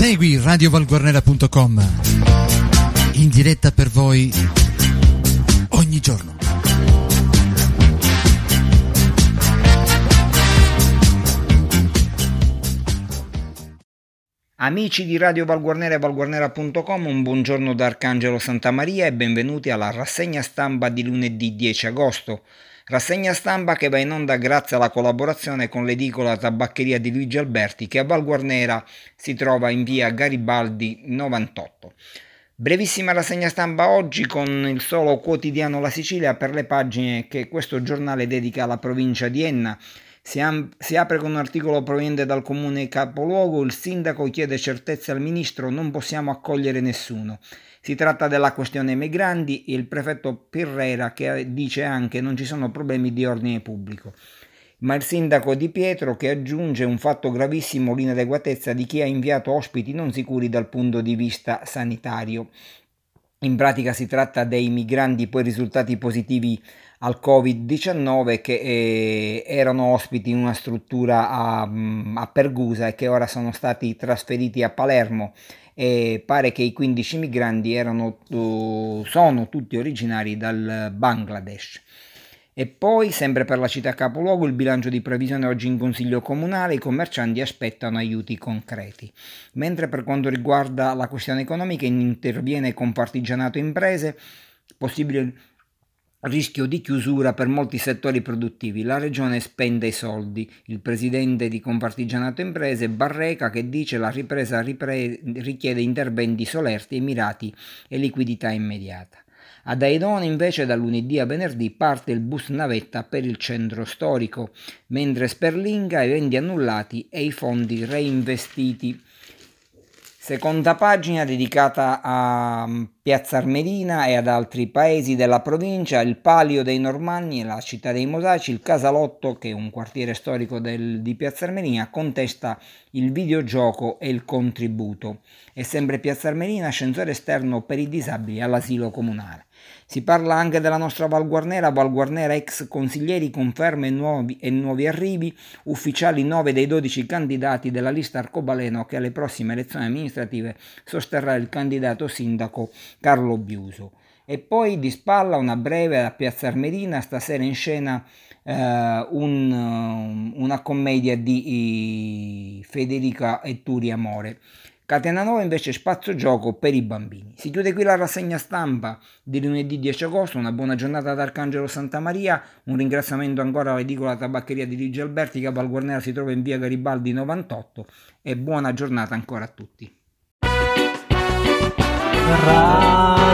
Segui radiovalguarnera.com in diretta per voi ogni giorno. Amici di Radio Valguarnera e valguarnera.com, un buongiorno da Arcangelo Santamaria e benvenuti alla rassegna stampa di lunedì 10 agosto. Rassegna stampa che va in onda grazie alla collaborazione con l'edicola tabaccheria di Luigi Alberti che a Valguarnera si trova in via Garibaldi 98. Brevissima rassegna stampa oggi con il solo quotidiano La Sicilia per le pagine che questo giornale dedica alla provincia di Enna si, am- si, apre con un articolo proveniente dal comune capoluogo, il sindaco chiede certezze al ministro, non possiamo accogliere nessuno. Si tratta della questione migranti e il prefetto Pirrera che dice anche non ci sono problemi di ordine pubblico. Ma il sindaco Di Pietro che aggiunge un fatto gravissimo l'inadeguatezza di chi ha inviato ospiti non sicuri dal punto di vista sanitario. In pratica si tratta dei migranti poi risultati positivi al Covid-19 che eh, erano ospiti in una struttura a, mm, a, Pergusa e che ora sono stati trasferiti a Palermo e pare che i 15 migranti erano, uh, sono tutti originari dal Bangladesh. E poi, sempre per la città capoluogo, il bilancio di previsione oggi in consiglio comunale, i commercianti aspettano aiuti concreti. Mentre per quanto riguarda la questione economica interviene con partigianato imprese, possibile rischio di chiusura per molti settori produttivi. La regione spende i soldi. Il presidente di Compartigianato Imprese Barreca che dice la ripresa ripre- richiede interventi solerti e mirati e liquidità immediata. Ad Aidone invece da lunedì a venerdì parte il bus navetta per il centro storico, mentre Sperlinga eventi annullati e i fondi reinvestiti. Seconda pagina dedicata a mm, Piazza Armerina e ad altri paesi della provincia, il Palio dei Normanni, la città dei Mosaici, il Casalotto, che è un quartiere storico del, di Piazza Armerina, contesta il videogioco e il contributo. E sempre Piazza Armerina, ascensore esterno per i disabili all'asilo comunale. Si parla anche della nostra Val Guarnera, Val Guarnera ex consiglieri conferme e nuovi, e nuovi arrivi, ufficiali 9 dei 12 candidati della lista arcobaleno che alle prossime elezioni amministrative sosterrà il candidato sindaco Carlo Biuso. E poi di spalla una breve a Piazza Armerina, stasera in scena eh, un, una commedia di Federica Etturi Amore. Catena 9 invece spazio gioco per i bambini. Si chiude qui la rassegna stampa di lunedì 10 agosto, una buona giornata ad Arcangelo Santa Maria, un ringraziamento ancora all'edicola tabaccheria di Luigi Alberti che a Valguarnera si trova in via Garibaldi 98 e buona giornata ancora a tutti. Valguarnera